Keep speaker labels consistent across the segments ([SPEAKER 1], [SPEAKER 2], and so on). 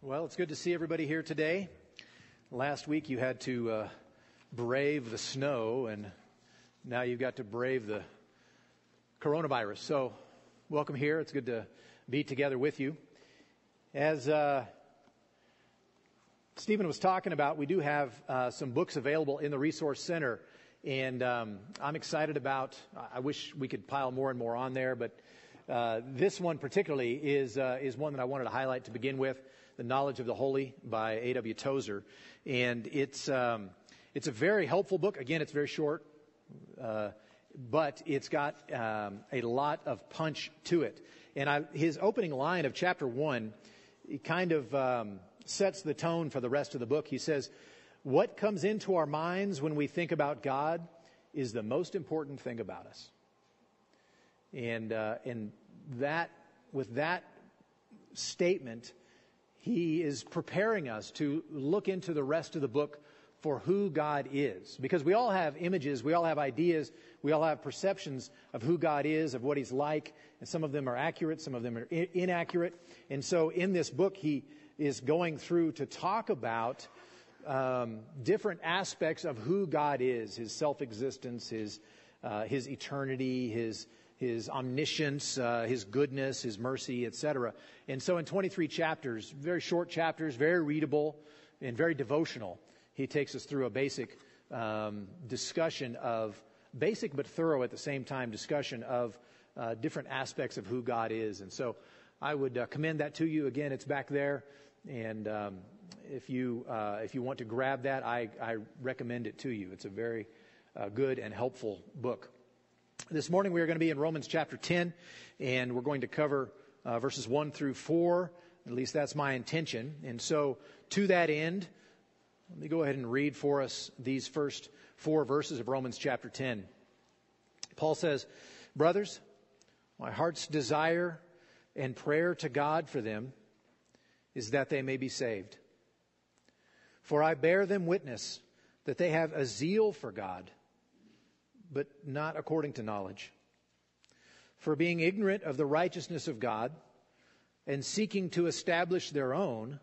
[SPEAKER 1] Well, it's good to see everybody here today. Last week you had to uh, brave the snow, and now you've got to brave the coronavirus. So, welcome here. It's good to be together with you. As uh, Stephen was talking about, we do have uh, some books available in the Resource Center, and um, I'm excited about. I wish we could pile more and more on there, but uh, this one particularly is uh, is one that I wanted to highlight to begin with. The Knowledge of the Holy by A.W. Tozer. And it's, um, it's a very helpful book. Again, it's very short, uh, but it's got um, a lot of punch to it. And I, his opening line of chapter one kind of um, sets the tone for the rest of the book. He says, What comes into our minds when we think about God is the most important thing about us. And, uh, and that, with that statement, he is preparing us to look into the rest of the book for who God is. Because we all have images, we all have ideas, we all have perceptions of who God is, of what He's like, and some of them are accurate, some of them are inaccurate. And so in this book, he is going through to talk about um, different aspects of who God is, His self-existence, His, uh, His eternity, His his omniscience, uh, his goodness, his mercy, etc. And so in 23 chapters, very short chapters, very readable, and very devotional, he takes us through a basic um, discussion of, basic but thorough at the same time, discussion of uh, different aspects of who God is. And so I would uh, commend that to you. Again, it's back there. And um, if, you, uh, if you want to grab that, I, I recommend it to you. It's a very uh, good and helpful book. This morning we are going to be in Romans chapter 10, and we're going to cover uh, verses 1 through 4. At least that's my intention. And so, to that end, let me go ahead and read for us these first four verses of Romans chapter 10. Paul says, Brothers, my heart's desire and prayer to God for them is that they may be saved. For I bear them witness that they have a zeal for God but not according to knowledge. For being ignorant of the righteousness of God and seeking to establish their own,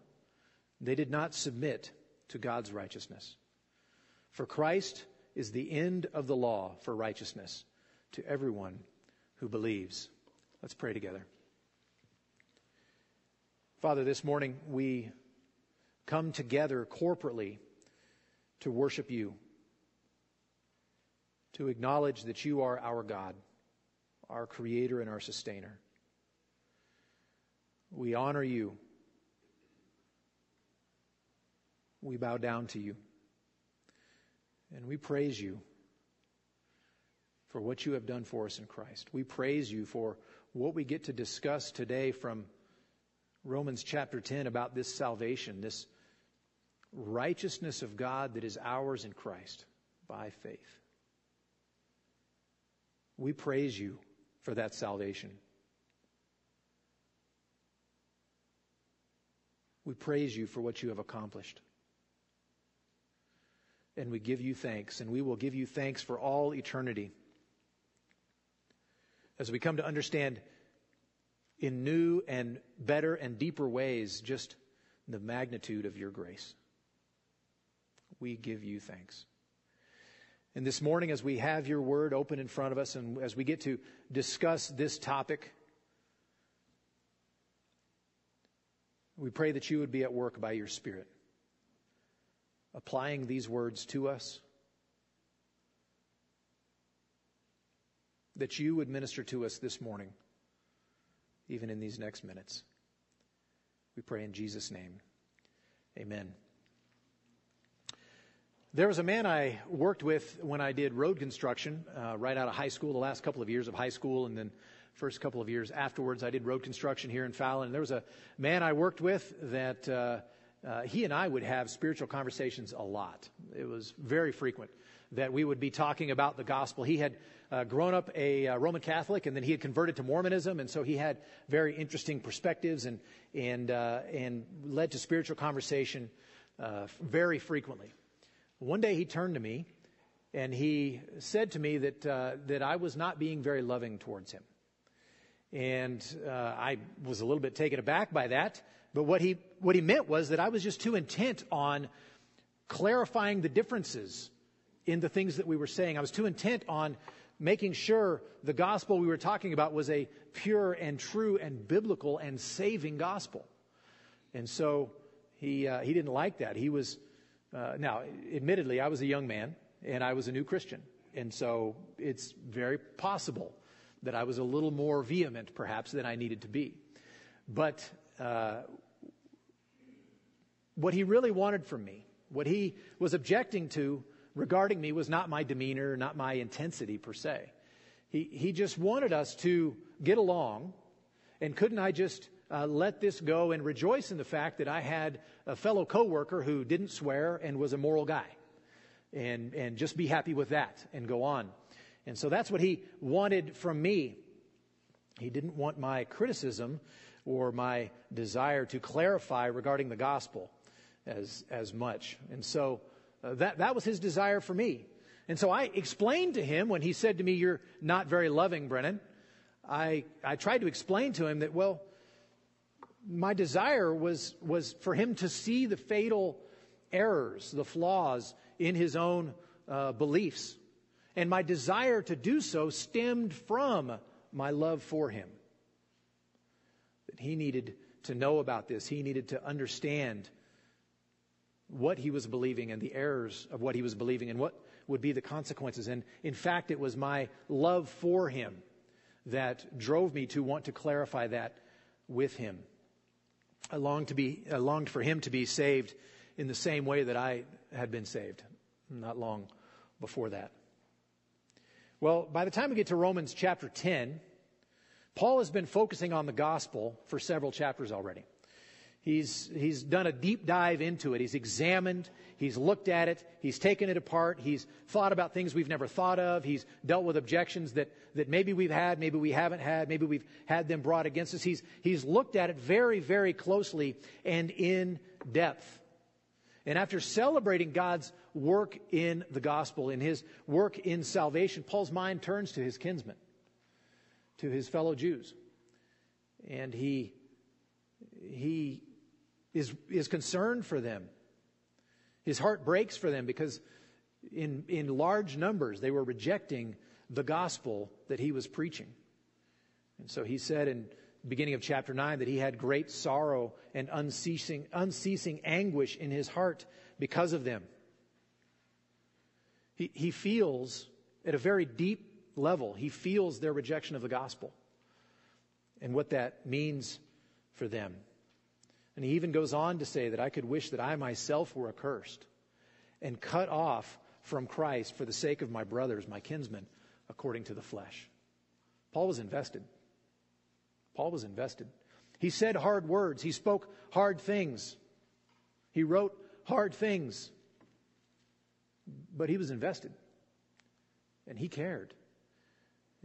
[SPEAKER 1] they did not submit to God's righteousness. For Christ is the end of the law for righteousness to everyone who believes. Let's pray together. Father, this morning we come together corporately to worship you to acknowledge that you are our God, our creator and our sustainer. We honor you. We bow down to you. And we praise you for what you have done for us in Christ. We praise you for what we get to discuss today from Romans chapter 10 about this salvation, this righteousness of God that is ours in Christ by faith. We praise you for that salvation. We praise you for what you have accomplished. And we give you thanks, and we will give you thanks for all eternity. As we come to understand in new and better and deeper ways just the magnitude of your grace, we give you thanks. And this morning, as we have your word open in front of us and as we get to discuss this topic, we pray that you would be at work by your Spirit, applying these words to us, that you would minister to us this morning, even in these next minutes. We pray in Jesus' name. Amen. There was a man I worked with when I did road construction uh, right out of high school, the last couple of years of high school, and then first couple of years afterwards, I did road construction here in Fallon. And there was a man I worked with that uh, uh, he and I would have spiritual conversations a lot. It was very frequent that we would be talking about the gospel. He had uh, grown up a uh, Roman Catholic, and then he had converted to Mormonism, and so he had very interesting perspectives and and uh, and led to spiritual conversation uh, very frequently. One day he turned to me and he said to me that, uh, that I was not being very loving towards him. And uh, I was a little bit taken aback by that. But what he, what he meant was that I was just too intent on clarifying the differences in the things that we were saying. I was too intent on making sure the gospel we were talking about was a pure and true and biblical and saving gospel. And so he, uh, he didn't like that. He was, uh, now, admittedly, I was a young man and I was a new Christian. And so it's very possible that I was a little more vehement, perhaps, than I needed to be. But uh, what he really wanted from me, what he was objecting to regarding me, was not my demeanor, not my intensity per se. He, he just wanted us to get along, and couldn't I just uh, let this go and rejoice in the fact that I had a fellow coworker who didn't swear and was a moral guy, and and just be happy with that and go on. And so that's what he wanted from me. He didn't want my criticism or my desire to clarify regarding the gospel as, as much. And so uh, that, that was his desire for me. And so I explained to him when he said to me, You're not very loving, Brennan. I, I tried to explain to him that, well, my desire was, was for him to see the fatal errors, the flaws in his own uh, beliefs. And my desire to do so stemmed from my love for him. That he needed to know about this, he needed to understand what he was believing and the errors of what he was believing and what would be the consequences. And in fact, it was my love for him that drove me to want to clarify that with him. I longed to be, I longed for him to be saved in the same way that I had been saved not long before that. Well, by the time we get to Romans chapter 10, Paul has been focusing on the gospel for several chapters already. He's, he's done a deep dive into it. He's examined, he's looked at it, he's taken it apart, he's thought about things we've never thought of, he's dealt with objections that, that maybe we've had, maybe we haven't had, maybe we've had them brought against us. He's, he's looked at it very, very closely and in depth. And after celebrating God's work in the gospel, in his work in salvation, Paul's mind turns to his kinsmen, to his fellow Jews. And he, he is, is concerned for them. His heart breaks for them because in, in large numbers they were rejecting the gospel that he was preaching. And so he said in the beginning of chapter 9 that he had great sorrow and unceasing, unceasing anguish in his heart because of them. He, he feels at a very deep level, he feels their rejection of the gospel and what that means for them. And he even goes on to say that I could wish that I myself were accursed and cut off from Christ for the sake of my brothers, my kinsmen, according to the flesh. Paul was invested. Paul was invested. He said hard words. He spoke hard things. He wrote hard things. But he was invested. And he cared.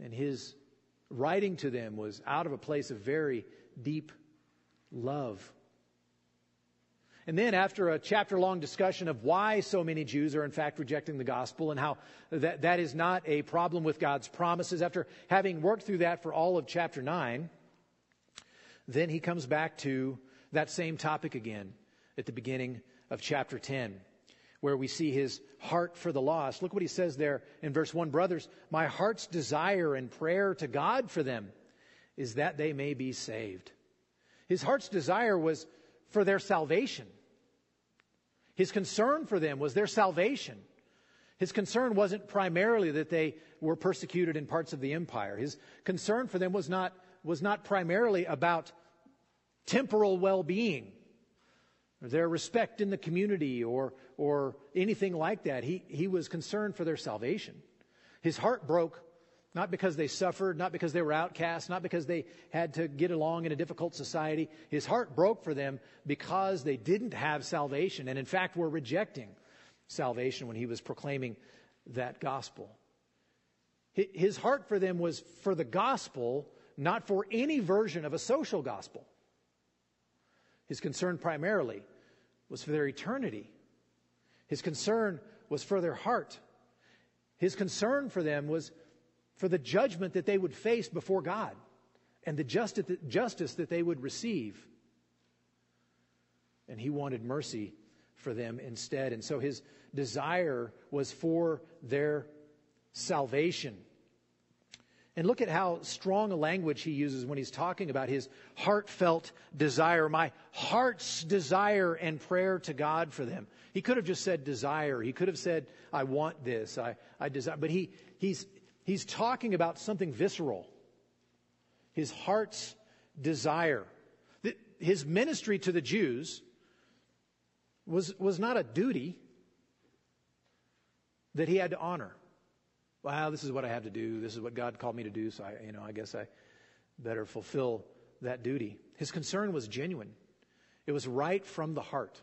[SPEAKER 1] And his writing to them was out of a place of very deep love and then, after a chapter long discussion of why so many Jews are in fact rejecting the gospel and how that, that is not a problem with God's promises, after having worked through that for all of chapter 9, then he comes back to that same topic again at the beginning of chapter 10, where we see his heart for the lost. Look what he says there in verse 1 Brothers, my heart's desire and prayer to God for them is that they may be saved. His heart's desire was for their salvation. His concern for them was their salvation. His concern wasn't primarily that they were persecuted in parts of the empire. His concern for them was not, was not primarily about temporal well being, their respect in the community, or, or anything like that. He, he was concerned for their salvation. His heart broke not because they suffered, not because they were outcasts, not because they had to get along in a difficult society. His heart broke for them because they didn't have salvation and, in fact, were rejecting salvation when he was proclaiming that gospel. His heart for them was for the gospel, not for any version of a social gospel. His concern primarily was for their eternity. His concern was for their heart. His concern for them was for the judgment that they would face before God and the justice that they would receive. And he wanted mercy for them instead. And so his desire was for their salvation. And look at how strong a language he uses when he's talking about his heartfelt desire, my heart's desire and prayer to God for them. He could have just said desire. He could have said, I want this. I, I desire. But he, he's, he's talking about something visceral. His heart's desire. His ministry to the Jews was, was not a duty that he had to honor. Well, this is what I have to do. This is what God called me to do. So I, you know, I guess I better fulfill that duty. His concern was genuine. It was right from the heart.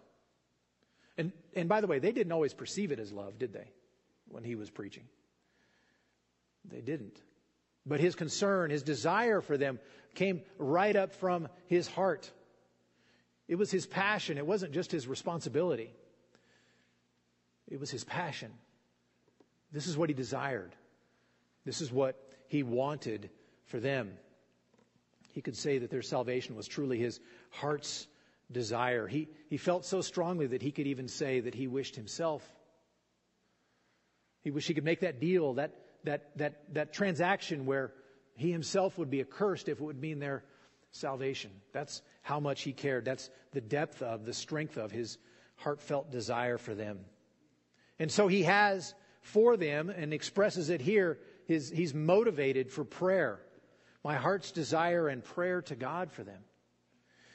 [SPEAKER 1] And, and by the way, they didn't always perceive it as love, did they? When he was preaching. They didn't. But his concern, his desire for them came right up from his heart. It was his passion. It wasn't just his responsibility. It was his passion. This is what he desired. This is what he wanted for them. He could say that their salvation was truly his heart's desire. He, he felt so strongly that he could even say that he wished himself. He wished he could make that deal, that, that, that, that transaction where he himself would be accursed if it would mean their salvation. That's how much he cared. That's the depth of, the strength of his heartfelt desire for them. And so he has for them and expresses it here. His, he's motivated for prayer. My heart's desire and prayer to God for them.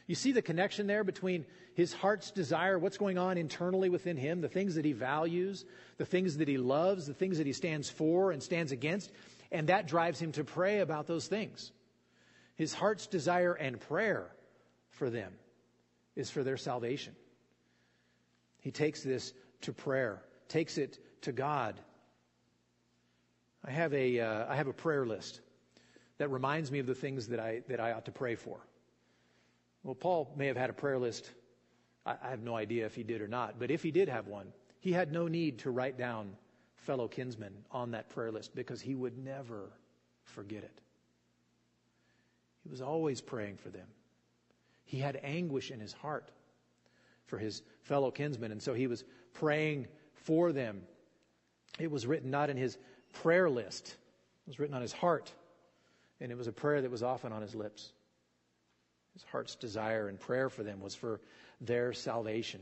[SPEAKER 1] You see the connection there between his heart's desire, what's going on internally within him, the things that he values, the things that he loves, the things that he stands for and stands against, and that drives him to pray about those things. His heart's desire and prayer for them is for their salvation. He takes this to prayer, takes it to God. I have a, uh, I have a prayer list that reminds me of the things that I, that I ought to pray for. Well, Paul may have had a prayer list. I, have no idea if he did or not, but if he did have one, he had no need to write down fellow kinsmen on that prayer list because he would never forget it. He was always praying for them. He had anguish in his heart for his fellow kinsmen, and so he was praying for them it was written not in his prayer list, it was written on his heart. And it was a prayer that was often on his lips. His heart's desire and prayer for them was for their salvation.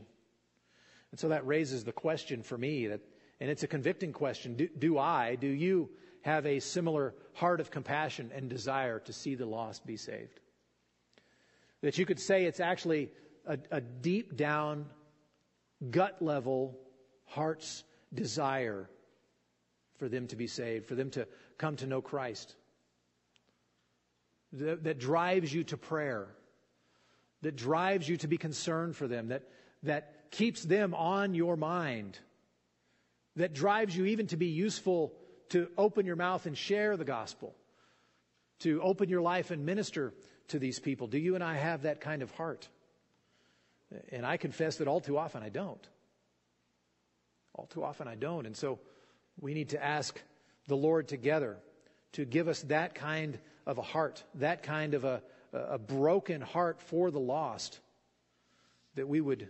[SPEAKER 1] And so that raises the question for me that, and it's a convicting question. Do, do I, do you have a similar heart of compassion and desire to see the lost be saved? That you could say it's actually a, a deep down, gut level, heart's desire for them to be saved, for them to come to know Christ. That, that drives you to prayer, that drives you to be concerned for them, that, that keeps them on your mind, that drives you even to be useful to open your mouth and share the gospel, to open your life and minister to these people. Do you and I have that kind of heart? And I confess that all too often I don't. All too often I don't. And so we need to ask the Lord together to give us that kind of a heart, that kind of a, a broken heart for the lost, that we would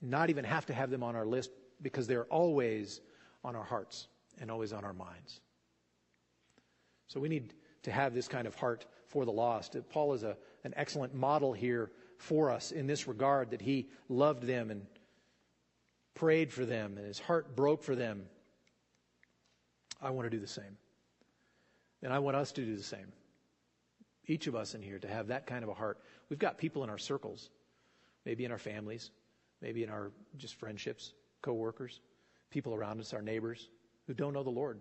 [SPEAKER 1] not even have to have them on our list because they're always on our hearts and always on our minds. So we need to have this kind of heart for the lost. Paul is a, an excellent model here for us in this regard that he loved them and prayed for them and his heart broke for them. I want to do the same. And I want us to do the same. Each of us in here to have that kind of a heart. We've got people in our circles, maybe in our families, maybe in our just friendships, coworkers, people around us, our neighbors who don't know the Lord.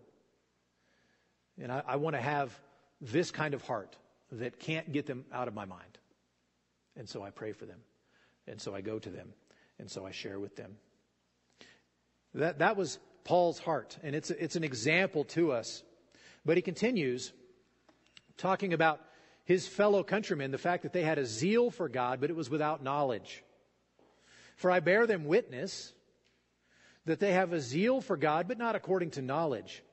[SPEAKER 1] And I, I want to have this kind of heart that can't get them out of my mind. And so I pray for them. And so I go to them. And so I share with them. That, that was Paul's heart, and it's, it's an example to us. But he continues talking about his fellow countrymen, the fact that they had a zeal for God, but it was without knowledge. For I bear them witness that they have a zeal for God, but not according to knowledge.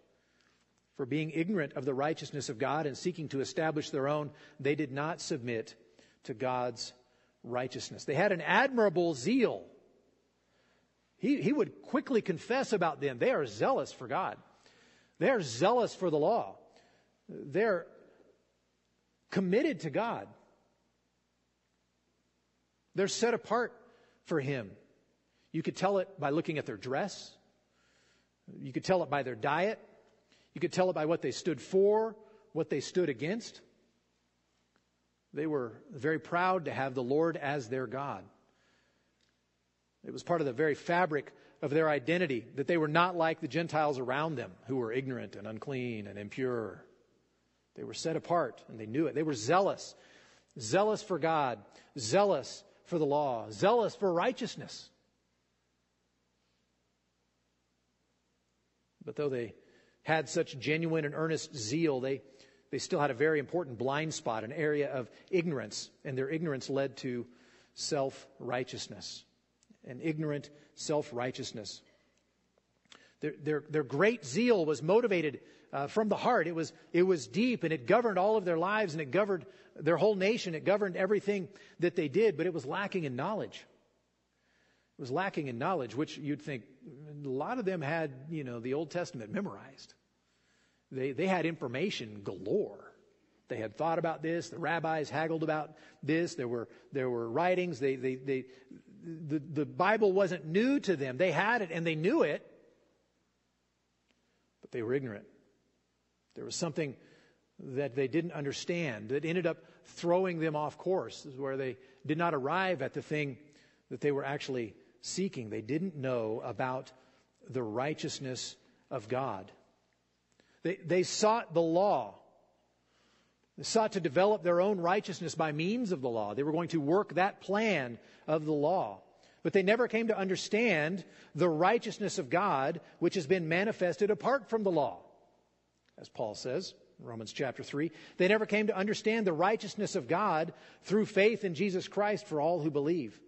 [SPEAKER 1] For being ignorant of the righteousness of God and seeking to establish their own, they did not submit to God's righteousness. They had an admirable zeal. He, he would quickly confess about them. They are zealous for God. They are zealous for the law. They're committed to God. They're set apart for Him. You could tell it by looking at their dress. You could tell it by their diet. You could tell it by what they stood for, what they stood against. They were very proud to have the Lord as their God. It was part of the very fabric of their identity that they were not like the Gentiles around them who were ignorant and unclean and impure. They were set apart and they knew it. They were zealous, zealous for God, zealous for the law, zealous for righteousness. But though they had such genuine and earnest zeal, they, they still had a very important blind spot, an area of ignorance, and their ignorance led to self righteousness. An ignorant self righteousness. Their, their, their, great zeal was motivated uh, from the heart. It was, it was deep and it governed all of their lives and it governed their whole nation. It governed everything that they did, but it was lacking in knowledge. It was lacking in knowledge, which you'd think a lot of them had, you know, the Old Testament memorized. They, they had information galore. They had thought about this. The rabbis haggled about this. There were, there were writings. They, they, they, the, the Bible wasn't new to them. They had it and they knew it, but they were ignorant. There was something that they didn't understand that ended up throwing them off course, where they did not arrive at the thing that they were actually seeking. They didn't know about the righteousness of God. They, they sought the law. They sought to develop their own righteousness by means of the law. They were going to work that plan of the law. But they never came to understand the righteousness of God, which has been manifested apart from the law, as Paul says. in Romans chapter 3. They never came to understand the righteousness of God through faith in Jesus Christ for all who believe.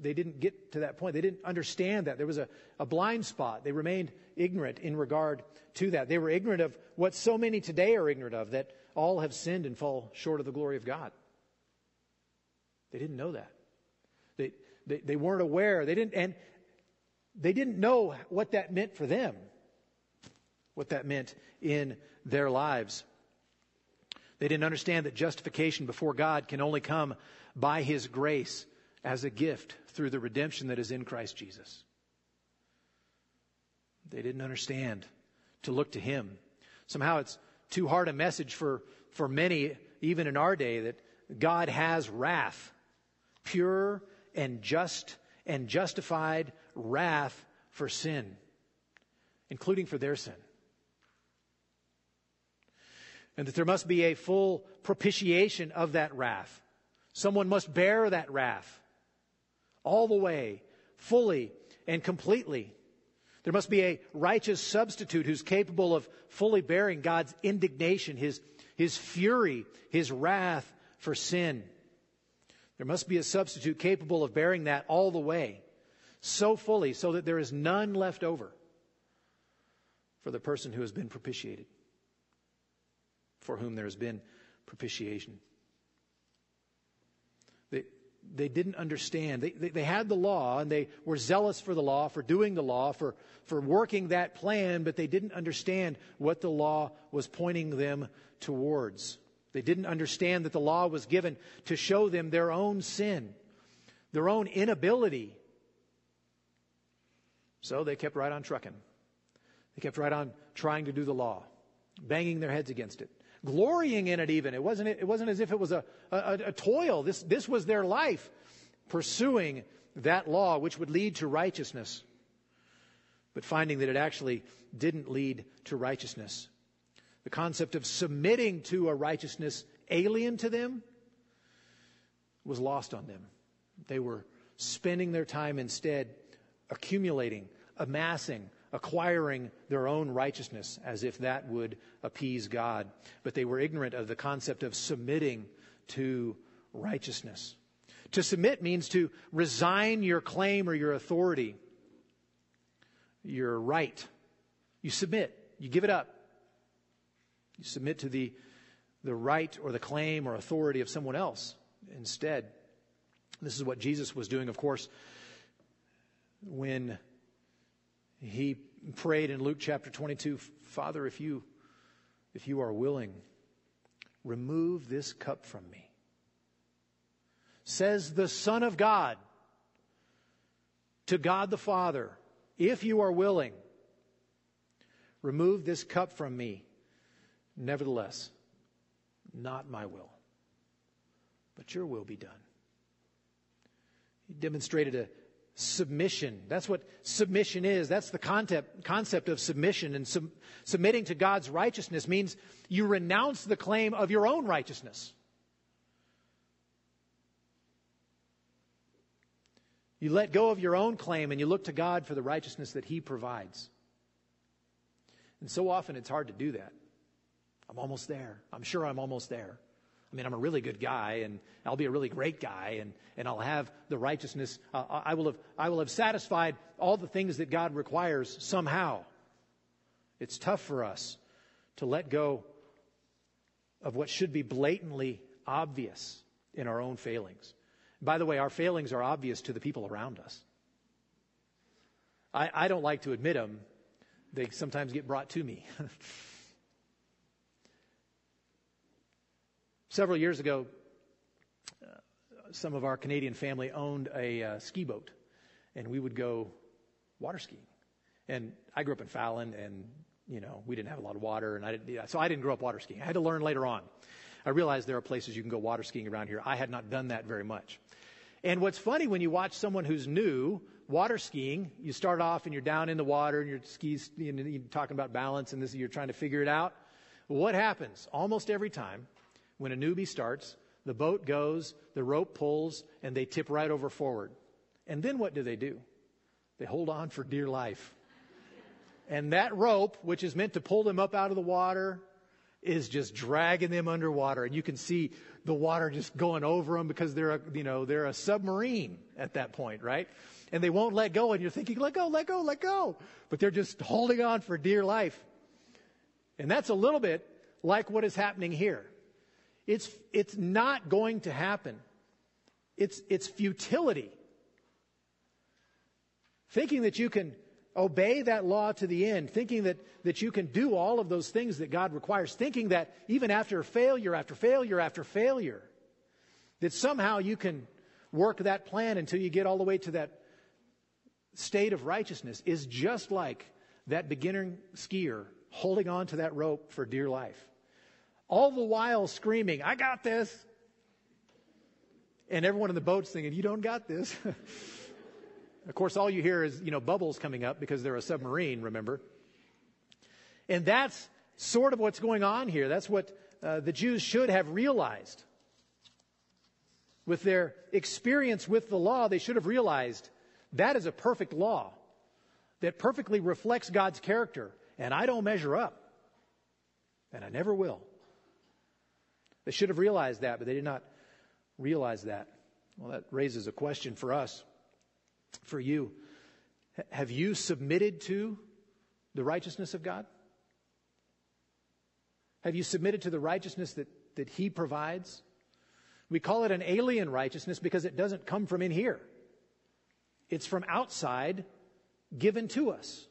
[SPEAKER 1] They didn't get to that point. They didn't understand that. There was a, a blind spot. They remained ignorant in regard to that. They were ignorant of what so many today are ignorant of that all have sinned and fall short of the glory of God. They didn't know that. They, they, they weren't aware. They didn't, and they didn't know what that meant for them, what that meant in their lives. They didn't understand that justification before God can only come by His grace as a gift through the redemption that is in Christ Jesus. They didn't understand to look to Him. Somehow it's too hard a message for, for many, even in our day, that God has wrath, pure and just and justified wrath for sin, including for their sin. And that there must be a full propitiation of that wrath. Someone must bear that wrath all the way, fully and completely. There must be a righteous substitute who's capable of fully bearing God's indignation, his, his fury, his wrath for sin. There must be a substitute capable of bearing that all the way, so fully, so that there is none left over for the person who has been propitiated, for whom there has been propitiation they didn't understand. They, they, they, had the law and they were zealous for the law, for doing the law, for, for working that plan, but they didn't understand what the law was pointing them towards. They didn't understand that the law was given to show them their own sin, their own inability. So they kept right on trucking. They kept right on trying to do the law, banging their heads against it glorying in it even. It wasn't, it wasn't as if it was a, a, a toil. This, this was their life, pursuing that law which would lead to righteousness, but finding that it actually didn't lead to righteousness. The concept of submitting to a righteousness alien to them was lost on them. They were spending their time instead accumulating, amassing, acquiring their own righteousness as if that would appease God. But they were ignorant of the concept of submitting to righteousness. To submit means to resign your claim or your authority, your right. You submit. You give it up. You submit to the, the right or the claim or authority of someone else instead. This is what Jesus was doing, of course, when he prayed in Luke chapter 22 Father, if you, if you are willing, remove this cup from me. Says the Son of God to God the Father, if you are willing, remove this cup from me. Nevertheless, not my will, but your will be done. He demonstrated a submission. That's what submission is. That's the concept, concept of submission. And sub, submitting to God's righteousness means you renounce the claim of your own righteousness. You let go of your own claim and you look to God for the righteousness that He provides. And so often it's hard to do that. I'm almost there. I'm sure I'm almost there. I mean, I'm a really good guy, and I'll be a really great guy, and, and I'll have the righteousness. Uh, I, will have, I will have satisfied all the things that God requires somehow. It's tough for us to let go of what should be blatantly obvious in our own failings. By the way, our failings are obvious to the people around us. I, I don't like to admit them, they sometimes get brought to me. Several years ago, uh, some of our Canadian family owned a uh, ski boat, and we would go water skiing. And I grew up in Fallon, and you know we didn't have a lot of water, and I didn't, so I didn't grow up water skiing. I had to learn later on. I realized there are places you can go water skiing around here. I had not done that very much. And what's funny when you watch someone who's new water skiing, you start off and you're down in the water and your skis, you know, you're talking about balance and this, you're trying to figure it out. What happens almost every time when a newbie starts, the boat goes, the rope pulls, and they tip right over forward. And then what do they do? They hold on for dear life. And that rope, which is meant to pull them up out of the water, is just dragging them underwater. And you can see the water just going over them because they're a, you know, they're a submarine at that point, right? And they won't let go. And you're thinking, let go, let go, let go. But they're just holding on for dear life. And that's a little bit like what is happening here. It's, it's not going to happen. It's, it's futility. Thinking that you can obey that law to the end, thinking that, that you can do all of those things that God requires, thinking that even after failure after failure after failure, that somehow you can work that plan until you get all the way to that state of righteousness is just like that beginner skier holding on to that rope for dear life all the while screaming, I got this. And everyone in the boat's thinking, You don't got this. of course, all you hear is, you know, bubbles coming up because they're a submarine, remember? And that's sort of what's going on here. That's what uh, the Jews should have realized. With their experience with the law, they should have realized that is a perfect law that perfectly reflects God's character. And I don't measure up. And I never will. They should have realized that, but they did not realize that. Well, that raises a question for us, for you. Have you submitted to the righteousness of God? Have you submitted to the righteousness that, that He provides? We call it an alien righteousness because it doesn't come from in here. It's from outside given to us.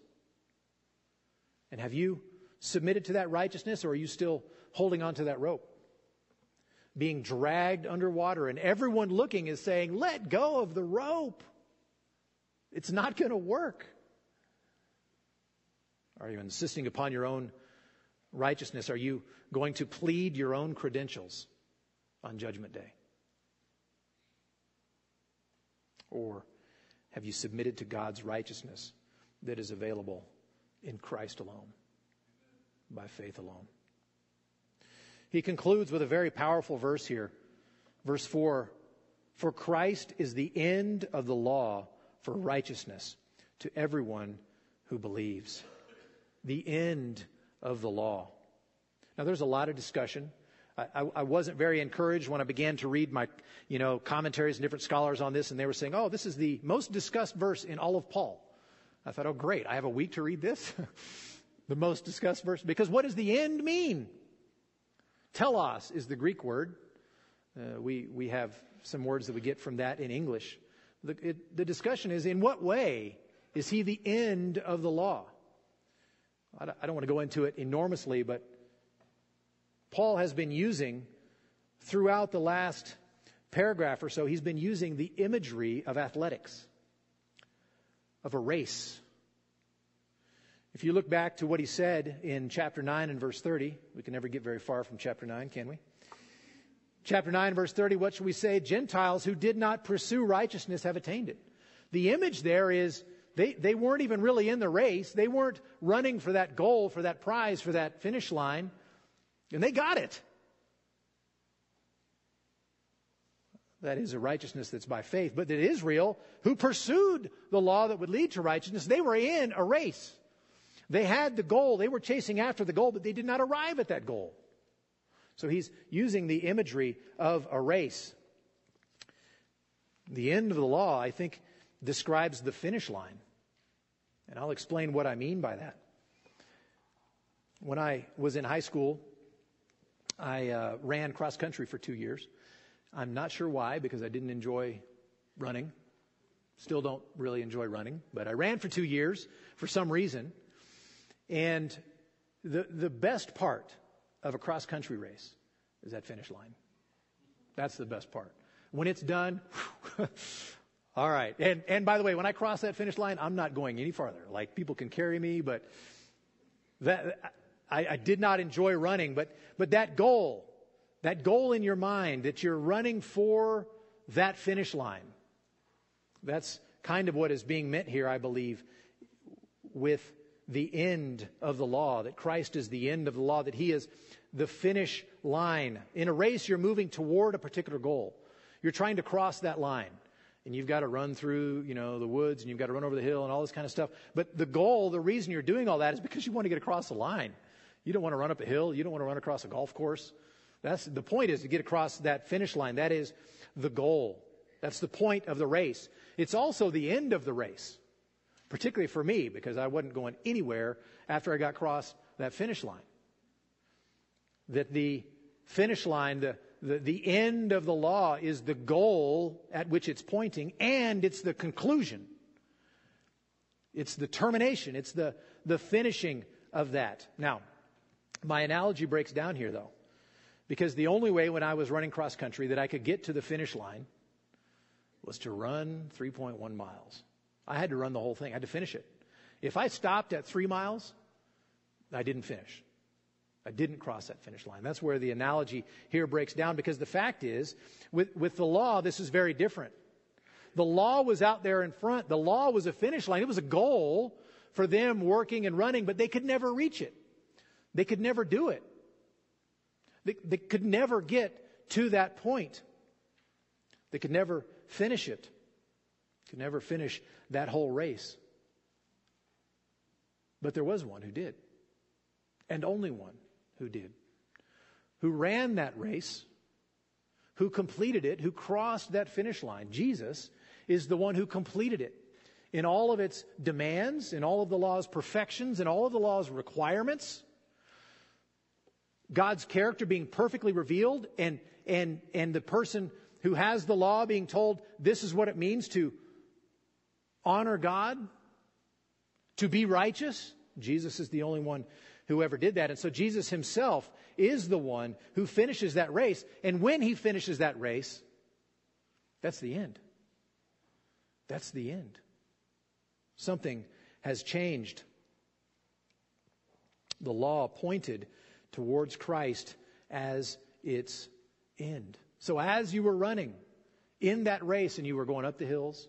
[SPEAKER 1] And have you submitted to that righteousness or are you still holding on to that rope? Being dragged underwater, and everyone looking is saying, Let go of the rope. It's not going to work. Are you insisting upon your own righteousness? Are you going to plead your own credentials on Judgment Day? Or have you submitted to God's righteousness that is available in Christ alone, by faith alone? He concludes with a very powerful verse here. Verse 4 For Christ is the end of the law for righteousness to everyone who believes. The end of the law. Now, there's a lot of discussion. I, I, wasn't very encouraged when I began to read my, you know, commentaries and different scholars on this, and they were saying, "Oh, this is the most discussed verse in all of Paul." I thought, "Oh, great! I have a week to read this." the most discussed verse. Because what does the end mean? Telos is the Greek word. Uh, we, we have some words that we get from that in English. The, it, the discussion is in what way is he the end of the law? I don't, I don't want to go into it enormously, but Paul has been using throughout the last paragraph or so, he's been using the imagery of athletics, of a race. If you look back to what he said in chapter 9 and verse 30, we can never get very far from chapter 9, can we? Chapter 9, verse 30, what should we say? Gentiles who did not pursue righteousness have attained it. The image there is they, they weren't even really in the race. They weren't running for that goal, for that prize, for that finish line. And they got it. That is a righteousness that's by faith. But that Israel, who pursued the law that would lead to righteousness, they were in a race. They had the goal. They were chasing after the goal, but they did not arrive at that goal. So he's using the imagery of a race. The end of the law, I think, describes the finish line. And I'll explain what I mean by that. When I was in high school, I uh, ran cross country for two years. I'm not sure why, because I didn't enjoy running. Still don't really enjoy running, but I ran for two years for some reason. And the, the best part of a cross country race is that finish line. That's the best part. When it's done, all right. And, and by the way, when I cross that finish line, I'm not going any farther. Like people can carry me, but that, I, I did not enjoy running, but, but that goal, that goal in your mind that you're running for that finish line, that's kind of what is being meant here, I believe, with the end of the law, that Christ is the end of the law, that He is the finish line. In a race, you're moving toward a particular goal. You're trying to cross that line. And you've got to run through, you know, the woods and you've got to run over the hill and all this kind of stuff. But the goal, the reason you're doing all that is because you want to get across the line. You don't want to run up a hill. You don't want to run across a golf course. That's the point is to get across that finish line. That is the goal. That's the point of the race. It's also the end of the race particularly for me because I wasn't going anywhere after I got across that finish line. That the finish line, the, the, the end of the law is the goal at which it's pointing and it's the conclusion. It's the termination. It's the, the finishing of that. Now, my analogy breaks down here though, because the only way when I was running cross country that I could get to the finish line was to run 3.1 miles. I had to run the whole thing. I had to finish it. If I stopped at three miles, I didn't finish. I didn't cross that finish line. That's where the analogy here breaks down because the fact is, with, with the law, this is very different. The law was out there in front. The law was a finish line. It was a goal for them working and running, but they could never reach it. They could never do it. They, they could never get to that point. They could never finish it. Could never finish that whole race. But there was one who did. And only one who did. Who ran that race, who completed it, who crossed that finish line. Jesus is the one who completed it in all of its demands, in all of the law's perfections, in all of the law's requirements. God's character being perfectly revealed, and, and, and the person who has the law being told this is what it means to honor God, to be righteous. Jesus is the only one who ever did that. And so Jesus himself is the one who finishes that race. And when he finishes that race, that's the end. That's the end. Something has changed. The law pointed towards Christ as its end. So as you were running in that race and you were going up the hills,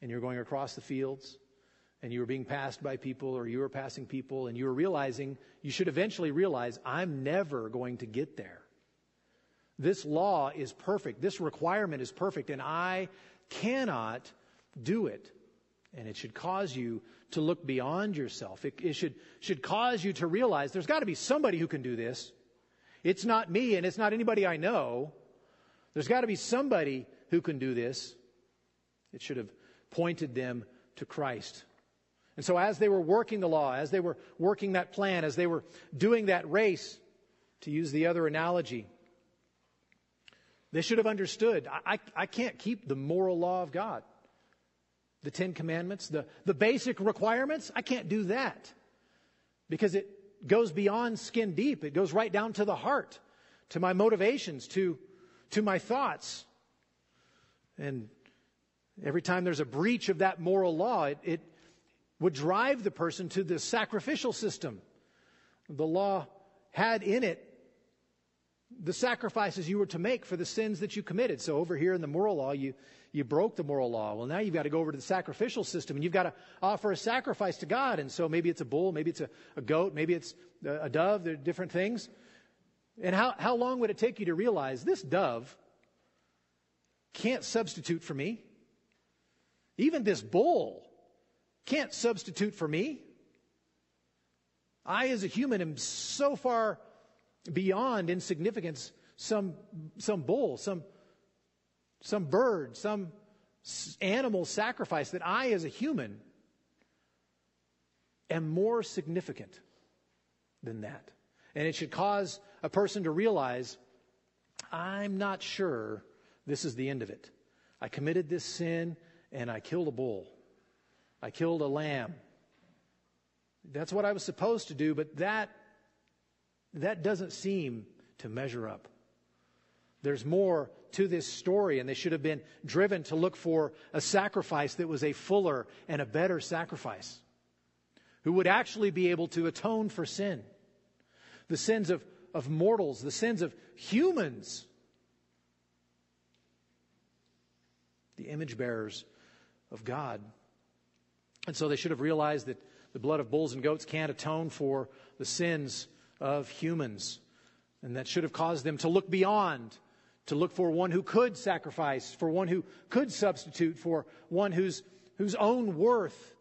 [SPEAKER 1] and you're going across the fields and you were being passed by people or you were passing people and you were realizing, you should eventually realize, I'm never going to get there. This law is perfect. This requirement is perfect and I cannot do it. And it should cause you to look beyond yourself. It, it should, should cause you to realize there's got to be somebody who can do this. It's not me and it's not anybody I know. There's got to be somebody who can do this. It should have pointed them to Christ. And so, as they were working the law, as they were working that plan, as they were doing that race, to use the other analogy, they should have understood I, I, I can't keep the moral law of God. The Ten Commandments, the, the basic requirements, I can't do that because it goes beyond skin deep. It goes right down to the heart, to my motivations, to, to my thoughts. And every time there's a breach of that moral law, it, it would drive the person to the sacrificial system. The law had in it the sacrifices you were to make for the sins that you committed. So over here in the moral law, you, you broke the moral law. Well, now you've got to go over to the sacrificial system and you've got to offer a sacrifice to God. And so maybe it's a bull, maybe it's a, a goat, maybe it's a, a dove. There are different things. And how, how long would it take you to realize this dove can't substitute for me? Even this bull can't substitute for me. I, as a human, am so far beyond insignificance some, some bull, some, some bird, some animal sacrifice that I, as a human, am more significant than that. And it should cause a person to realize I'm not sure this is the end of it. I committed this sin and I killed a bull. I killed a lamb. That's what I was supposed to do, but that that doesn't seem to measure up. There's more to this story, and they should have been driven to look for a sacrifice that was a fuller and a better sacrifice, who would actually be able to atone for sin, the sins of, of mortals, the sins of humans, the image bearers of God. And so they should have realized that the blood of bulls and goats can't atone for the sins of humans. And that should have caused them to look beyond, to look for one who could sacrifice, for one who could substitute, for one whose, whose own worth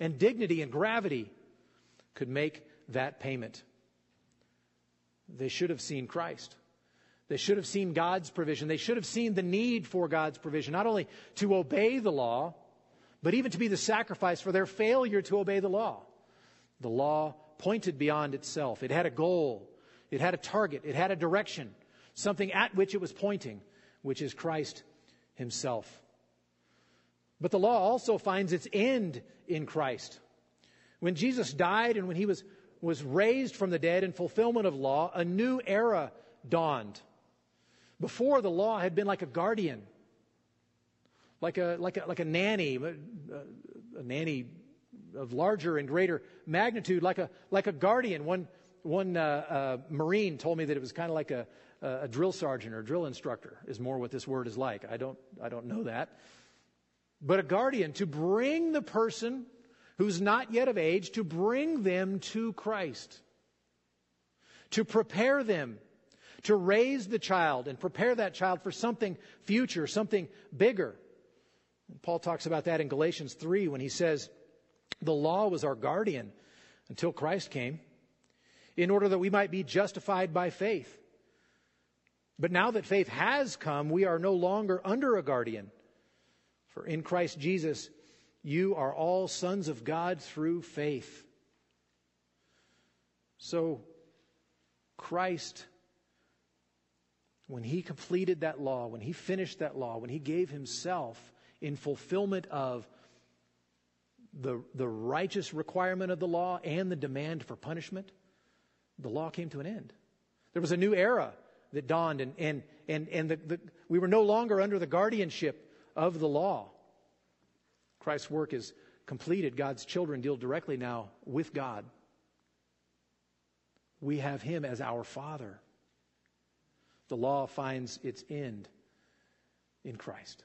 [SPEAKER 1] and dignity and gravity could make that payment. They should have seen Christ. They should have seen God's provision. They should have seen the need for God's provision, not only to obey the law, but even to be the sacrifice for their failure to obey the law. The law pointed beyond itself. It had a goal, it had a target, it had a direction, something at which it was pointing, which is Christ Himself. But the law also finds its end in Christ. When Jesus died and when He was, was raised from the dead in fulfillment of law, a new era dawned. Before, the law had been like a guardian, like a, like a, like a nanny, a, a nanny of larger and greater magnitude, like a, like a guardian. One, one uh, uh, Marine told me that it was kind of like a, a drill sergeant or drill instructor, is more what this word is like. I don't, I don't know that. But a guardian to bring the person who's not yet of age, to bring them to Christ, to prepare them, to raise the child and prepare that child for something future, something bigger. Paul talks about that in Galatians 3 when he says, the law was our guardian until Christ came, in order that we might be justified by faith. But now that faith has come, we are no longer under a guardian. For in Christ Jesus, you are all sons of God through faith. So, Christ, when he completed that law, when he finished that law, when he gave himself in fulfillment of the, the righteous requirement of the law and the demand for punishment, the law came to an end. There was a new era that dawned, and, and, and, and the, the, we were no longer under the guardianship of the law. Christ's work is completed. God's children deal directly now with God. We have Him as our Father. The law finds its end in Christ.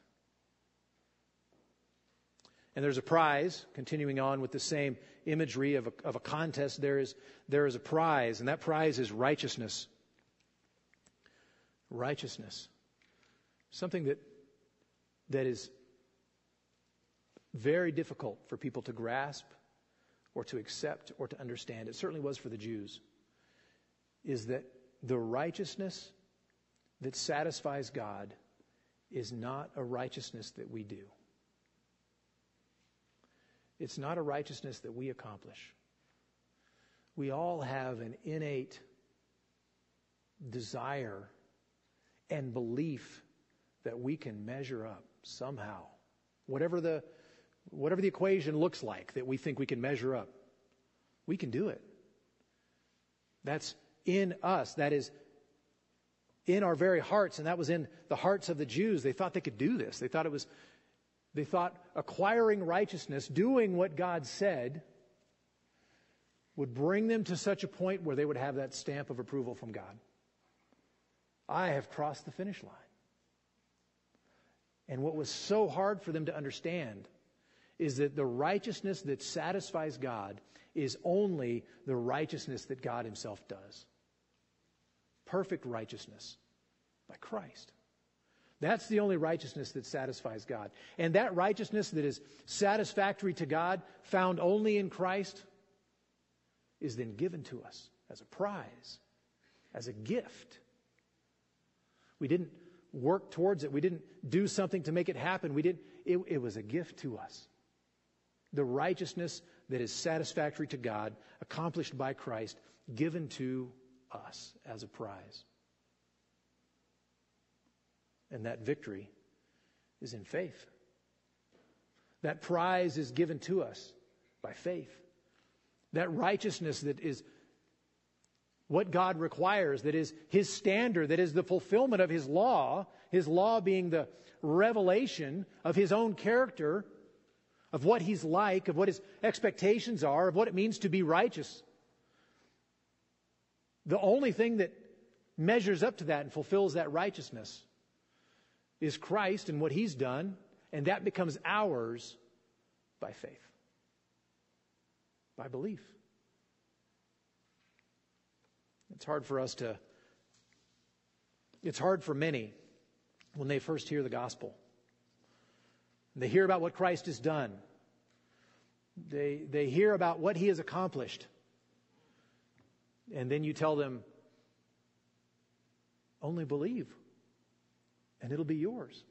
[SPEAKER 1] And there's a prize, continuing on with the same imagery of a, of a contest, there is, there is a prize, and that prize is righteousness. Righteousness. Something that, that is very difficult for people to grasp or to accept or to understand. It certainly was for the Jews. Is that the righteousness that satisfies God is not a righteousness that we do. It's not a righteousness that we accomplish. We all have an innate desire and belief that we can measure up somehow. Whatever the, whatever the equation looks like that we think we can measure up, we can do it. That's in us. That is in our very hearts, and that was in the hearts of the Jews. They thought they could do this. They thought it was, they thought acquiring righteousness, doing what God said, would bring them to such a point where they would have that stamp of approval from God. I have crossed the finish line. And what was so hard for them to understand is that the righteousness that satisfies God is only the righteousness that God Himself does. Perfect righteousness by Christ. That's the only righteousness that satisfies God. And that righteousness that is satisfactory to God, found only in Christ, is then given to us as a prize, as a gift. We didn't work towards it. We didn't do something to make it happen. We didn't, it, it was a gift to us. The righteousness that is satisfactory to God, accomplished by Christ, given to us as a prize. And that victory is in faith. That prize is given to us by faith. That righteousness that is what God requires, that is His standard, that is the fulfillment of His law, His law being the revelation of His own character, of what He's like, of what His expectations are, of what it means to be righteous. The only thing that measures up to that and fulfills that righteousness is Christ and what He's done, and that becomes ours by faith, by belief. It's hard for us to, it's hard for many when they first hear the gospel. They hear about what Christ has done. They, they hear about what he has accomplished. And then you tell them, only believe, and it'll be yours.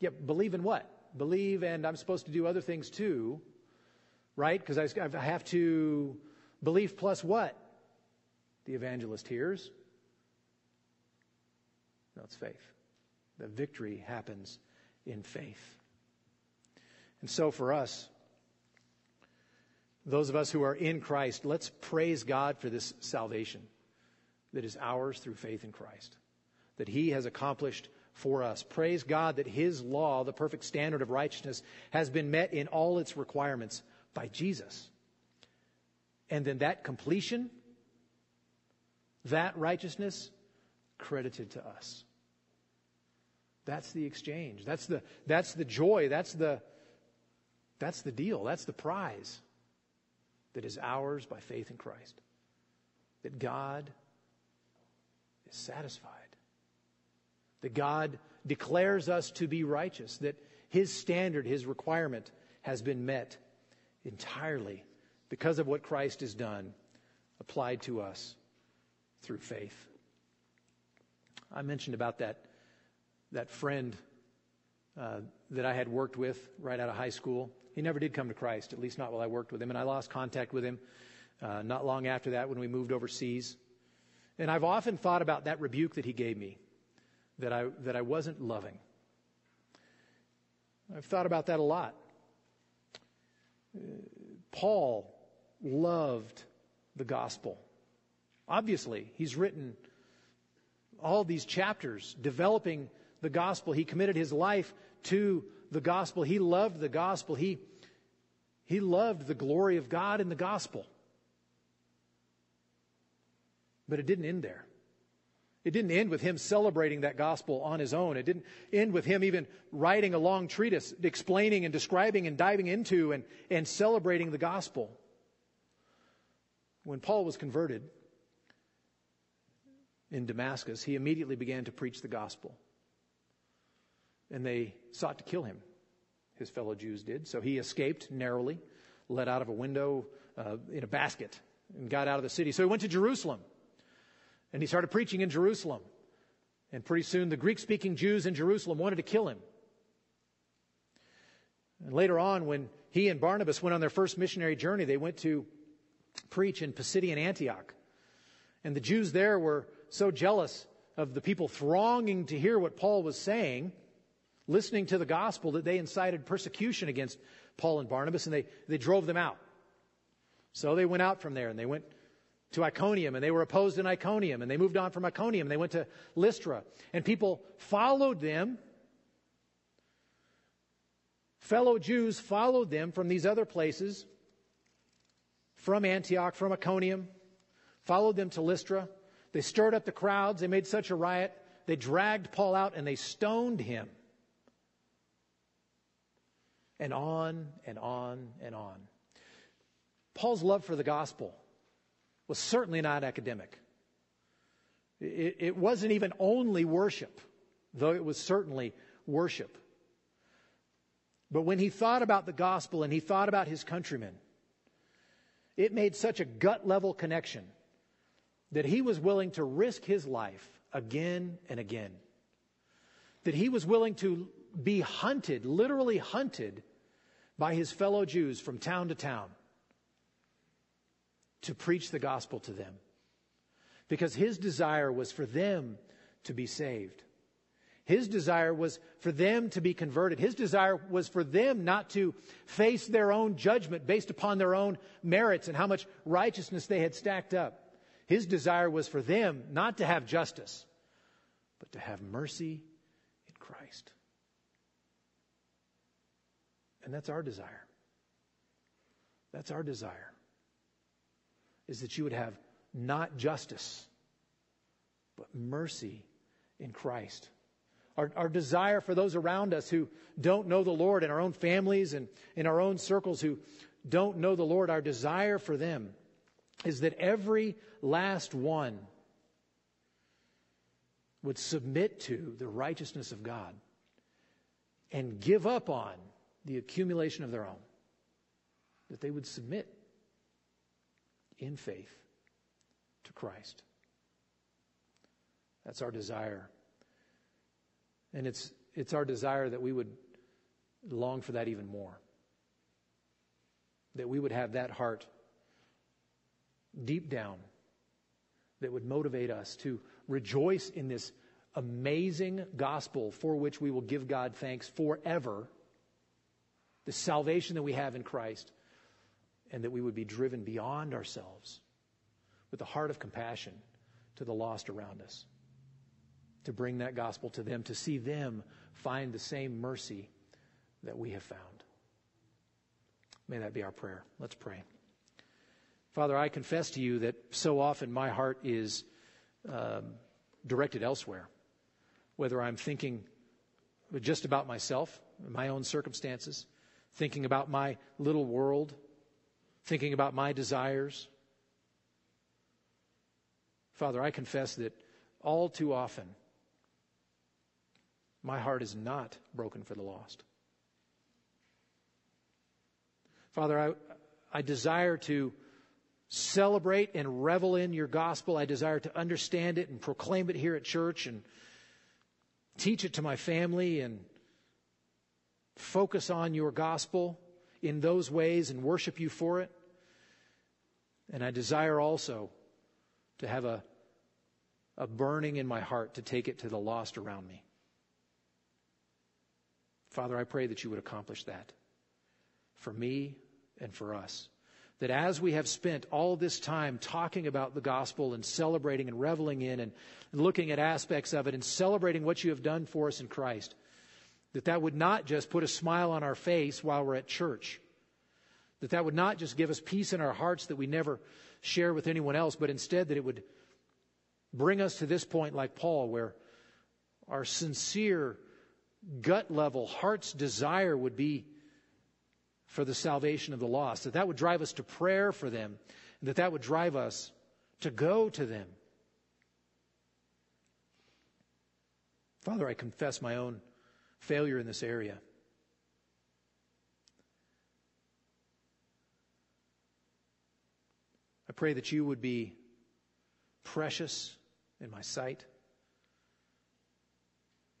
[SPEAKER 1] Yeah, believe in what? Believe, and I'm supposed to do other things too, right? Because I have to believe plus what? the evangelist hears? No, it's faith. The victory happens in faith. And so for us, those of us who are in Christ, let's praise God for this salvation that is ours through faith in Christ, that He has accomplished for us. Praise God that His law, the perfect standard of righteousness, has been met in all its requirements by Jesus. And then that completion that righteousness credited to us. That's the exchange. That's the, that's the joy. That's the, that's the deal. That's the prize that is ours by faith in Christ. That God is satisfied. That God declares us to be righteous. That His standard, His requirement has been met entirely because of what Christ has done applied to us through faith. I mentioned about that, that friend uh, that I had worked with right out of high school. He never did come to Christ, at least not while I worked with him, and I lost contact with him uh, not long after that when we moved overseas. And I've often thought about that rebuke that he gave me, that I, that I wasn't loving. I've thought about that a lot. Uh, Paul loved the gospel. Obviously, he's written all these chapters developing the gospel. He committed his life to the gospel. He loved the gospel. He, he loved the glory of God in the gospel. But it didn't end there. It didn't end with him celebrating that gospel on his own. It didn't end with him even writing a long treatise explaining and describing and diving into and, and celebrating the gospel. When Paul was converted, in Damascus, he immediately began to preach the gospel. And they sought to kill him. His fellow Jews did. So he escaped narrowly, let out of a window uh, in a basket, and got out of the city. So he went to Jerusalem. And he started preaching in Jerusalem. And pretty soon the Greek speaking Jews in Jerusalem wanted to kill him. And later on, when he and Barnabas went on their first missionary journey. They went to preach in Pisidian Antioch. And the Jews there were so jealous of the people thronging to hear what Paul was saying, listening to the gospel, that they incited persecution against Paul and Barnabas and they, they drove them out. So they went out from there and they went to Iconium and they were opposed in Iconium and they moved on from Iconium and they went to Lystra and people followed them. Fellow Jews followed them from these other places, from Antioch, from Iconium, followed them to Lystra. They stirred up the crowds. They made such a riot. They dragged Paul out and they stoned him. And on and on and on. Paul's love for the gospel was certainly not academic. It, it wasn't even only worship, though it was certainly worship. But when he thought about the gospel and he thought about his countrymen, it made such a gut level connection that he was willing to risk his life again and again. That he was willing to be hunted, literally hunted, by his fellow Jews from town to town to preach the gospel to them. Because his desire was for them to be saved. His desire was for them to be converted. His desire was for them not to face their own judgment based upon their own merits and how much righteousness they had stacked up. His desire was for them not to have justice, but to have mercy in Christ. And that's our desire. That's our desire. Is that you would have not justice, but mercy in Christ. Our, our, desire for those around us who don't know the Lord in our own families and in our own circles who don't know the Lord, our desire for them is that every last one would submit to the righteousness of God and give up on the accumulation of their own. That they would submit in faith to Christ. That's our desire. And it's, it's our desire that we would long for that even more. That we would have that heart deep down that would motivate us to rejoice in this amazing gospel for which we will give God thanks forever, the salvation that we have in Christ, and that we would be driven beyond ourselves with a heart of compassion to the lost around us, to bring that gospel to them, to see them find the same mercy that we have found. May that be our prayer. Let's pray. Father, I confess to you that so often my heart is um, directed elsewhere, whether I'm thinking just about myself, my own circumstances, thinking about my little world, thinking about my desires. Father, I confess that all too often my heart is not broken for the lost. Father, I, I desire to celebrate and revel in your gospel. I desire to understand it and proclaim it here at church and teach it to my family and focus on your gospel in those ways and worship you for it. And I desire also to have a, a burning in my heart to take it to the lost around me. Father, I pray that you would accomplish that for me and for us that as we have spent all this time talking about the gospel and celebrating and reveling in and, looking at aspects of it and celebrating what you have done for us in Christ, that that would not just put a smile on our face while we're at church, that that would not just give us peace in our hearts that we never share with anyone else, but instead that it would bring us to this point like Paul, where our sincere, gut level, heart's desire would be for the salvation of the lost, that that would drive us to prayer for them, and that that would drive us to go to them. Father, I confess my own failure in this area. I pray that you would be precious in my sight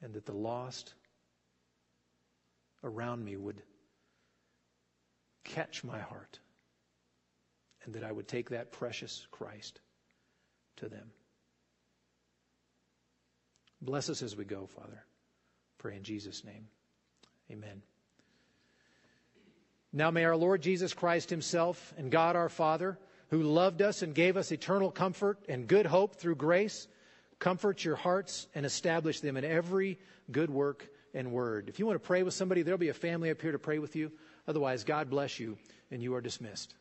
[SPEAKER 1] and that the lost around me would catch my heart and that I would take that precious Christ to them. Bless us as we go, Father. Pray in Jesus' name. Amen. Now may our Lord Jesus Christ Himself and God our Father, who loved us and gave us eternal comfort and good hope through grace, comfort your hearts and establish them in every good work and word. If you want to pray with somebody, there'll be a family up here to pray with you. Otherwise, God bless you, and you are dismissed.